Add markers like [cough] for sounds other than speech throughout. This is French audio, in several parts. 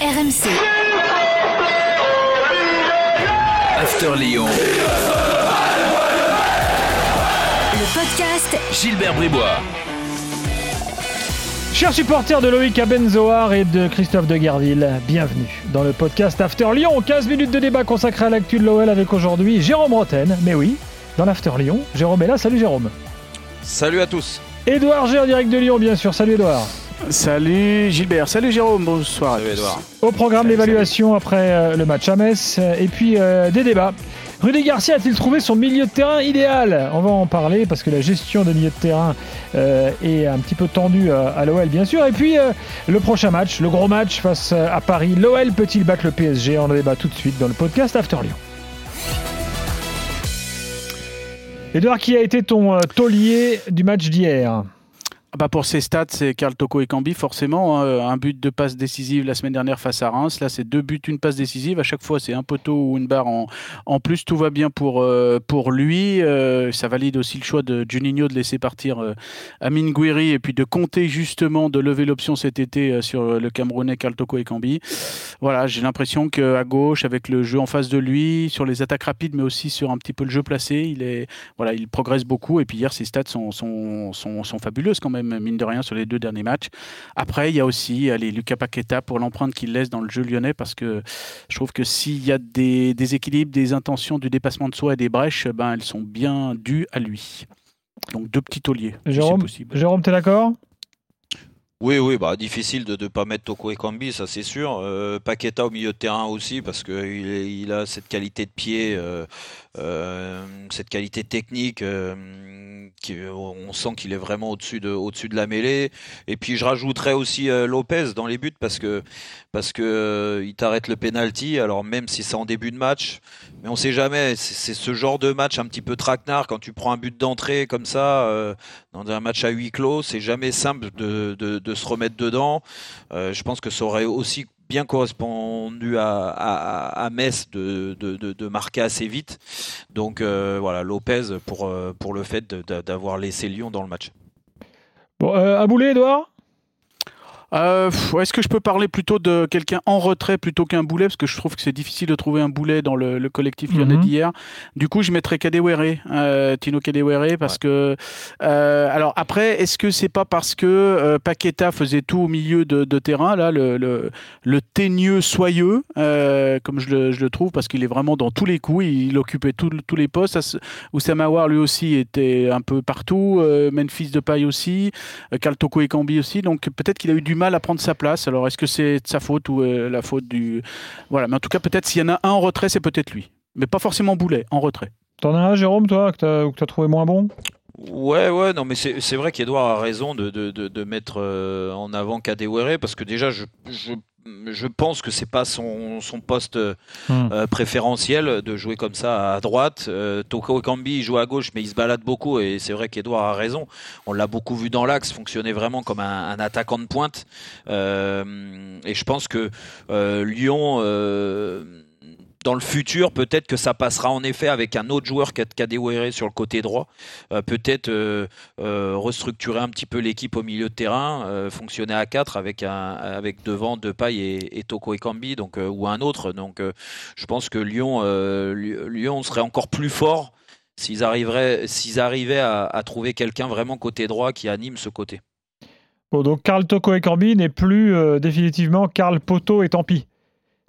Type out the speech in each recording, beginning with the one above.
RMC. After Lyon. Le podcast Gilbert Bribois. Chers supporters de Loïc Abenzoar et de Christophe de Guerville, bienvenue dans le podcast After Lyon. 15 minutes de débat consacré à l'actu de l'OL avec aujourd'hui Jérôme Bretagne. Mais oui, dans l'After Lyon, Jérôme est là. Salut Jérôme. Salut à tous. Édouard G en direct de Lyon, bien sûr. Salut Édouard. Salut Gilbert, salut Jérôme, bonsoir. Salut Edouard. Au programme l'évaluation après euh, le match à Metz euh, et puis euh, des débats. Rudy Garcia a-t-il trouvé son milieu de terrain idéal? On va en parler parce que la gestion de milieu de terrain euh, est un petit peu tendue à l'OL bien sûr. Et puis euh, le prochain match, le gros match face à Paris. L'OL peut-il battre le PSG On en débat tout de suite dans le podcast After Lyon. Edouard, qui a été ton euh, taulier du match d'hier? Bah pour ces stats, c'est Karl Toko et Cambi, forcément. hein. un but, deux passes décisives la semaine dernière face à Reims. Là, c'est deux buts, une passe décisive. À chaque fois, c'est un poteau ou une barre en, en plus. Tout va bien pour, euh, pour lui. Euh, ça valide aussi le choix de Juninho de laisser partir euh, Amin Gouiri et puis de compter justement de lever l'option cet été euh, sur le Camerounais Karl Toko et Cambi. Voilà, j'ai l'impression qu'à gauche, avec le jeu en face de lui, sur les attaques rapides, mais aussi sur un petit peu le jeu placé, il, est, voilà, il progresse beaucoup. Et puis hier, ses stats sont, sont, sont fabuleuses quand même, mine de rien, sur les deux derniers matchs. Après, il y a aussi allez, Lucas Paqueta pour l'empreinte qu'il laisse dans le jeu lyonnais, parce que je trouve que s'il y a des, des équilibres, des intentions, du dépassement de soi et des brèches, ben, elles sont bien dues à lui. Donc deux petits tauliers, si Jérôme, possible. Jérôme, t'es d'accord? Oui, oui, bah difficile de ne pas mettre Toko et Kambi, ça c'est sûr. Euh, Paqueta au milieu de terrain aussi, parce qu'il il a cette qualité de pied, euh, euh, cette qualité technique. on sent qu'il est vraiment au-dessus de, la mêlée. Et puis je rajouterais aussi Lopez dans les buts parce que parce que t'arrête le penalty. Alors même si c'est en début de match, mais on sait jamais. C'est, ce genre de match un petit peu traquenard quand tu prends un but d'entrée comme ça dans un match à huis clos. C'est jamais simple de, de se remettre dedans. Euh, je pense que ça aurait aussi bien correspondu à, à, Metz de, de, de, de marquer assez vite. Donc euh, voilà, Lopez pour, euh, pour le fait de- de- d'avoir laissé Lyon dans le match. Bon, à bouler, Edouard? Euh, Est-ce que je peux parler plutôt de quelqu'un en retrait plutôt qu'un boulet? Parce que je trouve que c'est difficile de trouver un boulet dans le, le collectif lyonnais Mhm. d'hier. Du coup, je mettrais Kadewere, euh, Tino Kadewere, parce que. euh, alors après, est-ce que c'est pas parce que Paqueta faisait tout au milieu de, de terrain, là, le, le, le teigneux soyeux, comme je le, je le trouve, parce qu'il est vraiment dans tous les coups, il, occupait tous les postes. Oussama lui aussi, était un peu partout. Memphis Depay aussi. Euh, Karl Toko et Cambi aussi. Donc peut-être qu'il a eu du mal à prendre sa place. Alors est-ce que c'est sa faute ou euh, la faute du. Voilà, mais en tout cas, peut-être s'il y en a un en retrait, c'est peut-être lui. Mais pas forcément Boulet, en retrait. T'en as un, Jérôme, toi, que t'as, t'as trouvé moins bon? Ouais, ouais, non, mais c'est c'est vrai qu'Edouard a raison de, de, de, de mettre euh, en avant Kadewere parce que déjà, je, je, je pense que c'est pas son, son poste euh, Hmm. euh, préférentiel de jouer comme ça à droite. Euh, Toko Ekambi, il joue à gauche, mais il se balade beaucoup et c'est vrai qu'Edouard a raison. On l'a beaucoup vu dans l'axe, fonctionner vraiment comme un, un attaquant de pointe. Euh, et je pense que euh, Lyon. Dans le futur, peut-être que ça passera en effet avec un autre joueur qu'à Kadewere sur le côté droit. Euh, peut-être euh, euh, restructurer un petit peu l'équipe au milieu de terrain, fonctionner à 4 avec un avec devant Depay et, et Toko Ekambi donc ou un autre. Donc je pense que Lyon Lyon serait encore plus fort s'ils arriveraient s'ils arrivaient à, trouver quelqu'un vraiment côté droit qui anime ce côté. Bon, donc Karl Toko et Corby n'est plus définitivement Karl Poto et tant pis.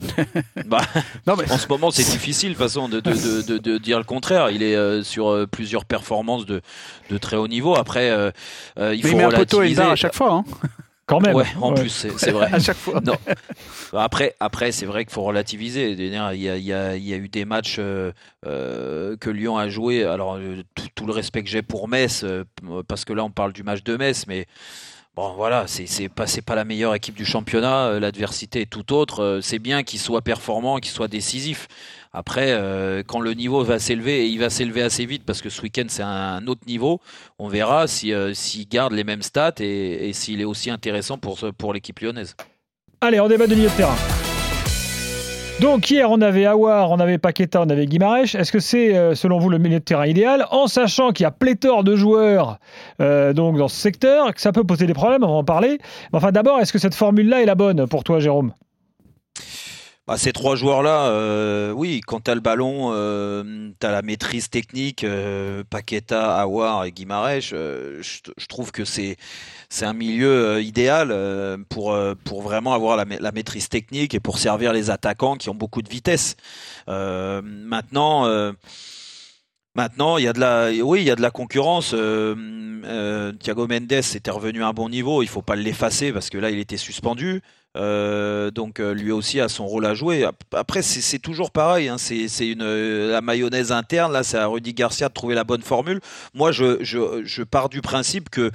[laughs] Bah, Non, mais en ce moment, c'est difficile, façon, de, de, de, de, de dire le contraire. Il est euh, sur euh, plusieurs performances de, de très haut niveau. Après, euh, il mais faut il met un poteau et une relativiser. barre à chaque fois. hein. Quand même. Ouais, en Ouais. plus, c'est c'est vrai. [laughs] à chaque fois. Non. Après, après c'est vrai qu'il faut relativiser. Il y a, il y a, il y a eu des matchs euh, que Lyon a joué. Alors, tout, tout le respect que j'ai pour Metz, parce que là, on parle du match de Metz, mais bon, voilà, c'est pas, pas la meilleure équipe du championnat. Euh, L'adversité est tout autre. Euh, C'est bien qu'il soit performant, qu'il soit décisif. Après, euh, quand le niveau va s'élever, et il va s'élever assez vite parce que ce week-end c'est un autre niveau, on verra si, s'il garde les mêmes stats et, s'il est aussi intéressant pour, l'équipe lyonnaise. Allez, on débat de milieu. Donc hier, on avait Awar, on avait Paqueta, on avait Guimarães. Est-ce que c'est, euh, selon vous, le milieu de terrain idéal? En sachant qu'il y a pléthore de joueurs euh, donc dans ce secteur, que ça peut poser des problèmes, on va en parler. Mais enfin, d'abord, est-ce que cette formule-là est la bonne pour toi, Jérôme? Bah, ces trois joueurs-là, euh, oui, quand tu as le ballon, euh, tu as la maîtrise technique, euh, Paqueta, Awar et Guimarães, je, trouve que c'est c'est un milieu idéal pour, pour vraiment avoir la, maîtrise technique et pour servir les attaquants qui ont beaucoup de vitesse. maintenant, Maintenant, il y a de la, oui, il y a de la concurrence. Thiago Mendes était revenu à un bon niveau. Il faut pas l'effacer parce que là, il était suspendu. Euh, donc euh, lui aussi a son rôle à jouer. Après, c'est toujours pareil. Hein. C'est une la mayonnaise interne. Là, c'est à Rudy Garcia de trouver la bonne formule. Moi, je, je, je pars du principe que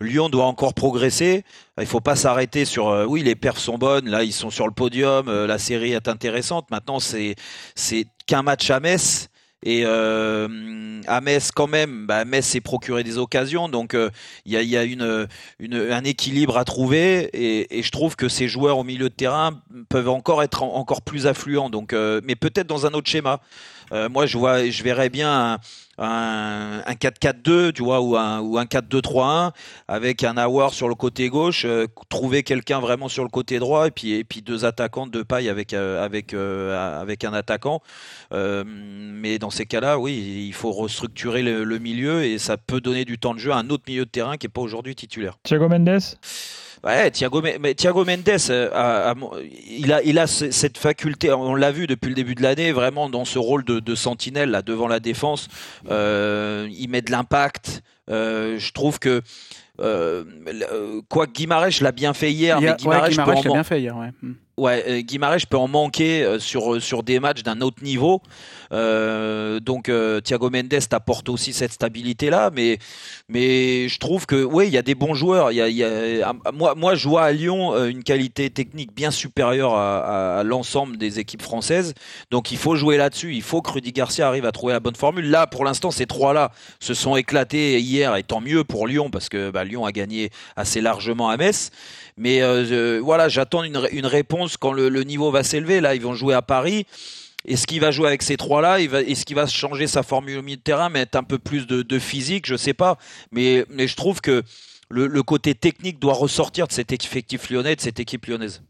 Lyon doit encore progresser. Il faut pas s'arrêter sur euh, oui les perfs sont bonnes. Là, ils sont sur le podium. la série est intéressante. Maintenant, c'est c'est qu'un match à Metz. Et euh, à Metz, quand même, bah, Metz s'est procuré des occasions, donc euh, il y a, y a une, un équilibre à trouver. Et, et, je trouve que ces joueurs au milieu de terrain peuvent encore être encore plus affluents. Donc, euh, mais peut-être dans un autre schéma. Euh, moi, je vois, je verrais bien un, un 4-4-2, tu vois, ou un, ou un 4-2-3-1 avec un Awar sur le côté gauche, euh, trouver quelqu'un vraiment sur le côté droit et puis, et puis deux attaquants de paille avec, euh, avec, avec un attaquant. mais dans ces cas-là, oui, il faut restructurer le, le, milieu et ça peut donner du temps de jeu à un autre milieu de terrain qui n'est pas aujourd'hui titulaire. Thiago Mendes? Ouais, Thiago, mais Thiago Mendes, euh, il a, il a cette faculté, on l'a vu depuis le début de l'année, vraiment dans ce rôle de, de sentinelle là devant la défense. Euh, il met de l'impact. Euh, je trouve que euh, quoi Guimarães l'a bien fait hier, mais Guimarães, ouais, l'a bien fait hier. Ouais. Peut en manquer sur, sur des matchs d'un autre niveau. Euh, donc euh, Thiago Mendes apporte aussi cette stabilité là, mais mais je trouve que oui, il y a des bons joueurs. A, moi moi je vois à Lyon une qualité technique bien supérieure à, l'ensemble des équipes françaises. Donc il faut jouer là-dessus. Il faut que Rudy Garcia arrive à trouver la bonne formule. Là pour l'instant ces trois là se sont éclatés hier et tant mieux pour Lyon parce que bah, Lyon a gagné assez largement à Metz. Mais euh, voilà, j'attends une, réponse quand le niveau va s'élever. Là, ils vont jouer à Paris. Est-ce qu'il va jouer avec ces trois-là? Est-ce qu'il va changer sa formule au milieu de terrain, mettre un peu plus de, physique? Je sais pas. Mais, je trouve que le, côté technique doit ressortir de cet effectif lyonnais, de cette équipe lyonnaise.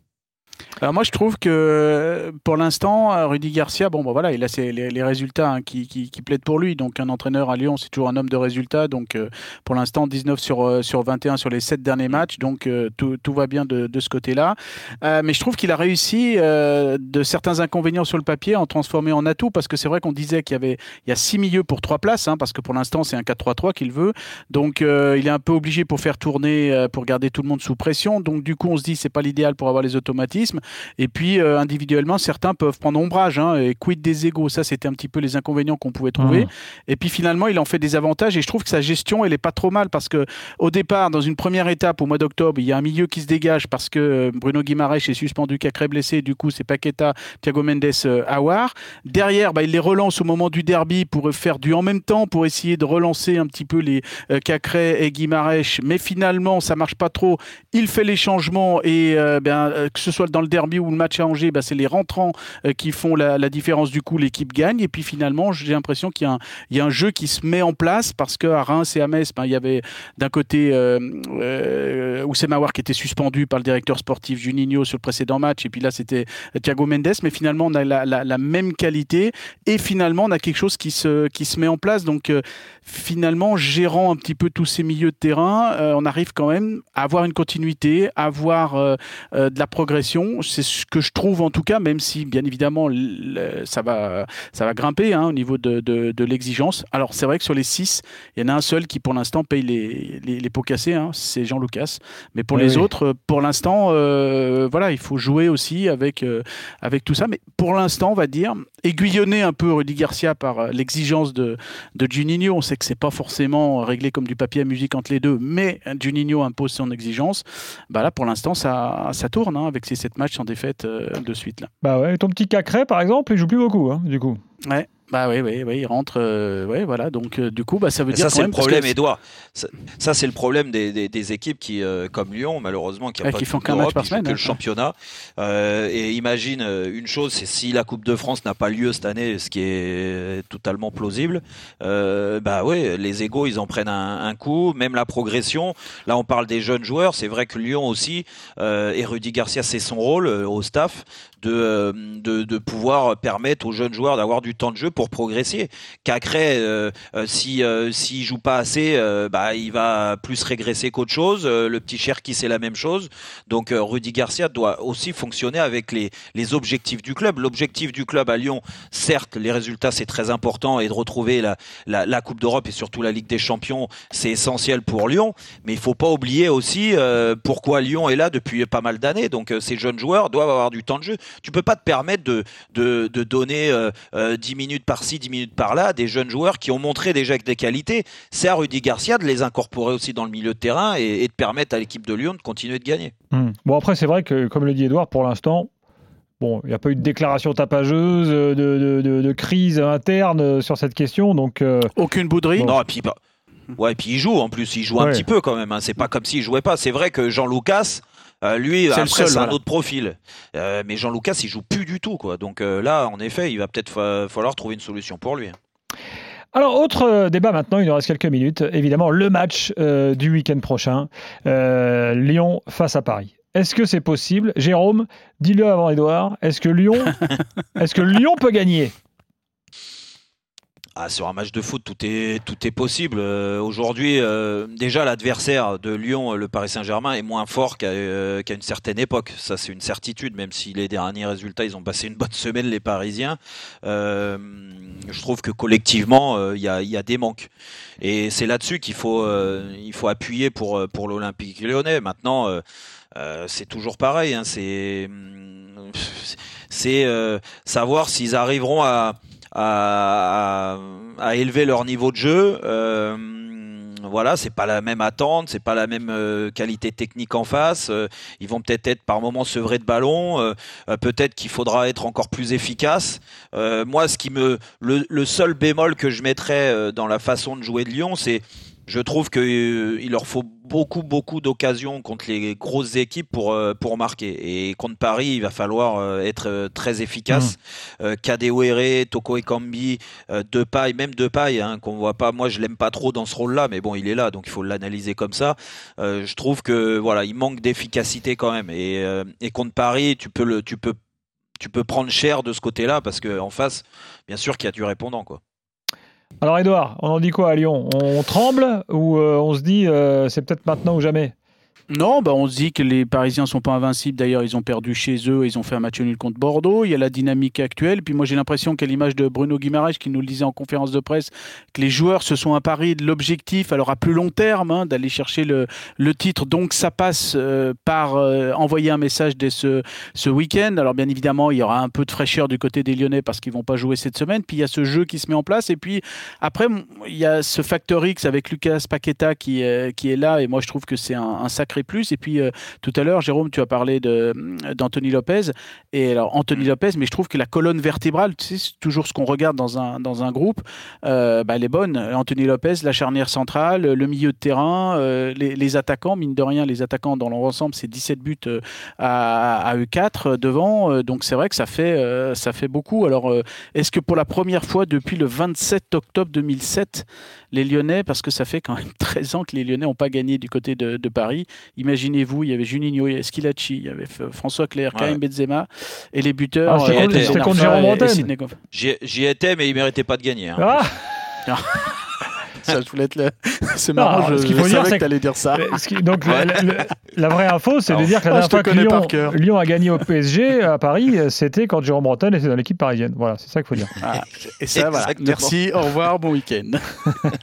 Alors moi je trouve que pour l'instant Rudy Garcia bon bon voilà il a les, résultats hein, qui, plaident pour lui. Donc un entraîneur à Lyon c'est toujours un homme de résultats. Donc euh, pour l'instant 19 sur euh, sur 21 sur les 7 derniers matchs. Donc euh, tout, va bien de, ce côté-là. Mais je trouve qu'il a réussi de certains inconvénients sur le papier en transformer en atout. Parce que c'est vrai qu'on disait qu'il y avait il y a six milieux pour trois places hein, parce que pour l'instant c'est un 4-3-3 qu'il veut. Donc il est un peu obligé pour faire tourner pour garder tout le monde sous pression. Donc du coup on se dit c'est pas l'idéal pour avoir les automatismes et puis, euh, individuellement, certains peuvent prendre ombrage. Hein, et quid des égaux? Ça, c'était un petit peu les inconvénients qu'on pouvait trouver. Mmh. Et puis, finalement, il en fait des avantages. Et je trouve que sa gestion, elle est pas trop mal parce que au départ, dans une première étape, au mois d'octobre, il y a un milieu qui se dégage parce que euh, Bruno Guimaraes est suspendu, Cacré blessé. Du coup, c'est Paqueta, Thiago Mendes, euh, Awar. Derrière, bah, il les relance au moment du derby pour faire du en même temps, pour essayer de relancer un petit peu les euh, Cacré et Guimaraes. Mais finalement, ça marche pas trop. Il fait les changements et euh, ben, que ce soit dans le derby ou le match à Angers, bah, c'est les rentrants euh, qui font la, différence. Du coup, l'équipe gagne. Et puis finalement, j'ai l'impression qu'il y, a un jeu qui se met en place parce qu'à Reims et à Metz, ben, il y avait d'un côté euh, euh, qui était suspendu par le directeur sportif Juninho sur le précédent match. Et puis là, c'était Thiago Mendes. Mais finalement, on a la, même qualité. Et finalement, on a quelque chose qui se, met en place. Donc euh, finalement, gérant un petit peu tous ces milieux de terrain, on arrive quand même à avoir une continuité, à avoir de la progression. C'est ce que je trouve en tout cas, même si bien évidemment ça va, ça va grimper hein, au niveau de, de, de l'exigence. Alors c'est vrai que sur les six, il y en a un seul qui pour l'instant paye les, les, les, pots cassés, hein, c'est Jean Lucas. Mais pour oui, les oui. autres, pour l'instant, euh, voilà, il faut jouer aussi avec, euh, avec tout ça. Mais pour l'instant, on va dire, aiguillonner un peu Rudy Garcia par l'exigence de, de Juninho. On sait que c'est pas forcément réglé comme du papier à musique entre les deux, mais Juninho impose son exigence. Bah là, pour l'instant, ça, ça tourne hein, avec ces sept matchs sans défaite euh, de suite. Là. Bah ouais, ton petit Cacré, par exemple, il joue plus beaucoup, hein, du coup. Ouais. Bah oui, oui, oui, il rentre. Euh, ouais, voilà. Donc, euh, du coup, bah, ça veut dire. Ça, c'est le problème. Edouard. Ça, ça c'est le problème des, des, des, équipes qui, euh, comme Lyon, malheureusement, qui, a ouais, pas qui font qu'un match par semaine. Que hein, le championnat. Et imagine une chose, c'est si la Coupe de France n'a pas lieu cette année, ce qui est totalement plausible. bah ouais, les égaux, ils en prennent un, un, coup. Même la progression. Là, on parle des jeunes joueurs. C'est vrai que Lyon aussi et Rudy Garcia, c'est son rôle au staff de, de, de pouvoir permettre aux jeunes joueurs d'avoir du temps de jeu pour progresser. Cacré, euh, euh, si euh, joue pas assez, euh, bah il va plus régresser qu'autre chose. le petit Cherki c'est la même chose. Donc Rudy Garcia doit aussi fonctionner avec les les objectifs du club. L'objectif du club à Lyon, certes, les résultats c'est très important et de retrouver la la, la Coupe d'Europe et surtout la Ligue des Champions, c'est essentiel pour Lyon. Mais il faut pas oublier aussi pourquoi Lyon est là depuis pas mal d'années. Donc ces jeunes joueurs doivent avoir du temps de jeu. Tu peux pas te permettre de de, de donner 10 minutes par-ci, 10 minutes par-là, des jeunes joueurs qui ont montré déjà des qualités. C'est à Rudy Garcia de les incorporer aussi dans le milieu de terrain et, de permettre à l'équipe de Lyon de continuer de gagner. Hmm. Bon, après, c'est vrai que, comme le dit Edouard, pour l'instant, Bon, il n'y a pas eu de déclaration tapageuse, de, de, crise interne sur cette question, donc... Euh, Aucune bouderie Non, et puis, bah, ouais, puis il joue, en plus, il joue un petit peu quand même, hein. c'est pas comme s'il jouait pas. C'est vrai que Jean Lucas, euh, lui, après, c'est un autre profil. Euh, mais Jean Lucas, il joue plus du tout, quoi. Donc euh, là, en effet, il va peut-être falloir trouver une solution pour lui. Hein. Alors, autre débat maintenant, il nous reste quelques minutes. Évidemment, le match du week-end prochain, Lyon face à Paris. Est-ce que c'est possible? Jérôme, dis-le avant Edouard. Est-ce que Lyon, [laughs] est-ce que Lyon peut gagner? Ah, sur un match de foot, tout est, tout est possible. Euh, aujourd'hui, euh, déjà, l'adversaire de Lyon, le Paris Saint-Germain, est moins fort qu'à euh, une certaine époque. Ça, c'est une certitude, même si les derniers résultats, ils ont passé une bonne semaine, les Parisiens. je trouve que collectivement, il y a, y, a, des manques. Et c'est là-dessus qu'il faut, il faut appuyer pour, pour l'Olympique lyonnais. Maintenant, c'est toujours pareil. Hein, c'est savoir s'ils arriveront à à, à, élever leur niveau de jeu. Euh, voilà, c'est pas la même attente, c'est pas la même euh, qualité technique en face. Euh, ils vont peut-être être par moments sevrés de ballon. Euh, peut-être qu'il faudra être encore plus efficace. moi, ce qui me, le, le, seul bémol que je mettrais dans la façon de jouer de Lyon, c'est je trouve qu'il euh, leur faut beaucoup, beaucoup d'occasions contre les grosses équipes pour, euh, pour marquer. Et contre Paris, il va falloir euh, être très efficace. Mmh. Kadewere, Toko Ekambi, Depay, même Depay, hein, qu'on voit pas. Moi, je l'aime pas trop dans ce rôle-là, mais bon, il est là, donc il faut l'analyser comme ça. je trouve que voilà, il manque d'efficacité quand même. Et, et contre Paris, tu peux le, tu peux, tu peux prendre cher de ce côté-là parce qu'en face, bien sûr qu'il y a du répondant, quoi. Alors Edouard, on en dit quoi à Lyon? On tremble ou euh, on se dit euh, c'est peut-être maintenant ou jamais? Non, bah on se dit que les Parisiens sont pas invincibles. D'ailleurs, ils ont perdu chez eux, ils ont fait un match nul contre Bordeaux. Il y a la dynamique actuelle. Puis moi, j'ai l'impression qu'à l'image de Bruno Guimaraes qui nous le disait en conférence de presse, que les joueurs se sont apparis de l'objectif, alors à plus long terme, hein, d'aller chercher le, le, titre. Donc ça passe euh, par euh, envoyer un message dès ce, ce week-end. Alors bien évidemment, il y aura un peu de fraîcheur du côté des Lyonnais parce qu'ils vont pas jouer cette semaine. Puis il y a ce jeu qui se met en place. Et puis après, il y a ce facteur X avec Lucas Paqueta qui, qui est là. Et moi, je trouve que c'est un sacré plus. Et puis euh, tout à l'heure, Jérôme, tu as parlé d'Anthony Lopez. Et alors, Anthony mm. Lopez, mais je trouve que la colonne vertébrale, tu sais, c'est toujours ce qu'on regarde dans un, dans un groupe, euh, bah, elle est bonne. Anthony Lopez, la charnière centrale, le milieu de terrain, euh, les, attaquants, mine de rien, les attaquants dans l'ensemble, c'est 17 buts à, à E4 devant. donc c'est vrai que ça fait, ça fait beaucoup. Alors, est-ce que pour la première fois depuis le 27 octobre 2007, les Lyonnais, parce que ça fait quand même [laughs] 13 ans que les Lyonnais n'ont pas gagné du côté de, Paris. Imaginez-vous, il y avait Juninho, il y avait Skilacci, il y avait François Claire, Karim Benzema, et les buteurs. Ah, C'était contre Jérôme J'y étais, mais il ne méritait pas de gagner. Hein. Ah. [laughs] [laughs] ça, je voulais être [laughs] C'est marrant, je, qu'il faut dire, savais que tu allais dire ça. Donc, la, vraie info, c'est de dire que la dernière fois que Lyon, Lyon, a gagné au PSG à Paris, c'était quand Jérôme Bretagne était dans l'équipe parisienne. Voilà, c'est ça qu'il faut dire. Ah, et ça, voilà. Merci, au revoir, bon week-end. [laughs]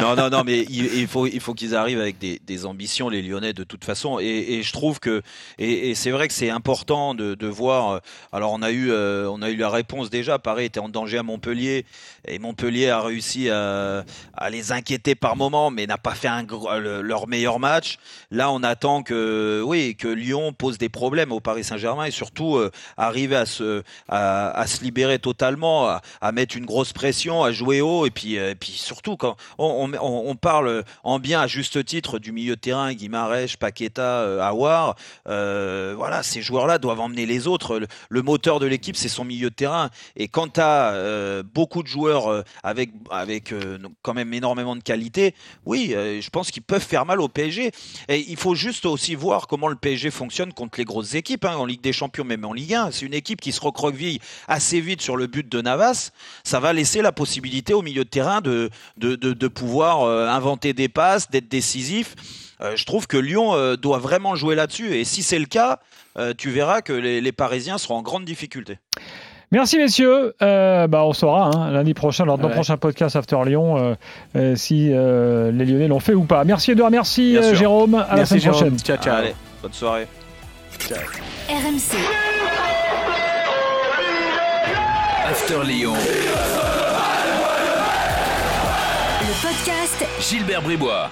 non, non, non, mais il, faut, il faut qu'ils arrivent avec des, des, ambitions, les Lyonnais, de toute façon. Et, et je trouve que, et, et c'est vrai que c'est important de, de, voir. Euh, alors, on a eu, euh, on a eu la réponse déjà. Paris était en danger à Montpellier, et Montpellier a réussi à à les inquiéter par moment, mais n'a pas fait un, leur meilleur match. Là, on attend que, oui, que Lyon pose des problèmes au Paris Saint-Germain et surtout euh, arriver à se, à, se libérer totalement, à, mettre une grosse pression, à jouer haut et puis, et puis surtout quand on, parle en bien à juste titre du milieu de terrain, Guimarèche, Paqueta, Awar. voilà, ces joueurs-là doivent emmener les autres. Le, moteur de l'équipe, c'est son milieu de terrain. Et quand tu as beaucoup de joueurs avec, avec quand même énormément de qualité, oui, euh, je pense qu'ils peuvent faire mal au PSG. Et il faut juste aussi voir comment le PSG fonctionne contre les grosses équipes, hein, en Ligue des Champions, même en Ligue 1. C'est une équipe qui se recroqueville assez vite sur le but de Navas. Ça va laisser la possibilité au milieu de terrain de, de, de, pouvoir euh, inventer des passes, d'être décisif. Euh, je trouve que Lyon doit vraiment jouer là-dessus. Et si c'est le cas, tu verras que les, les Parisiens seront en grande difficulté. Merci messieurs. Euh, bah, on saura hein, lundi prochain, lors de notre prochain podcast After Lyon, euh, euh, si les Lyonnais l'ont fait ou pas. Merci Edouard, merci Jérôme. À la semaine prochaine. Ciao, ciao. Allez, bonne soirée. RMC. After Lyon. Le podcast Gilbert Bribois.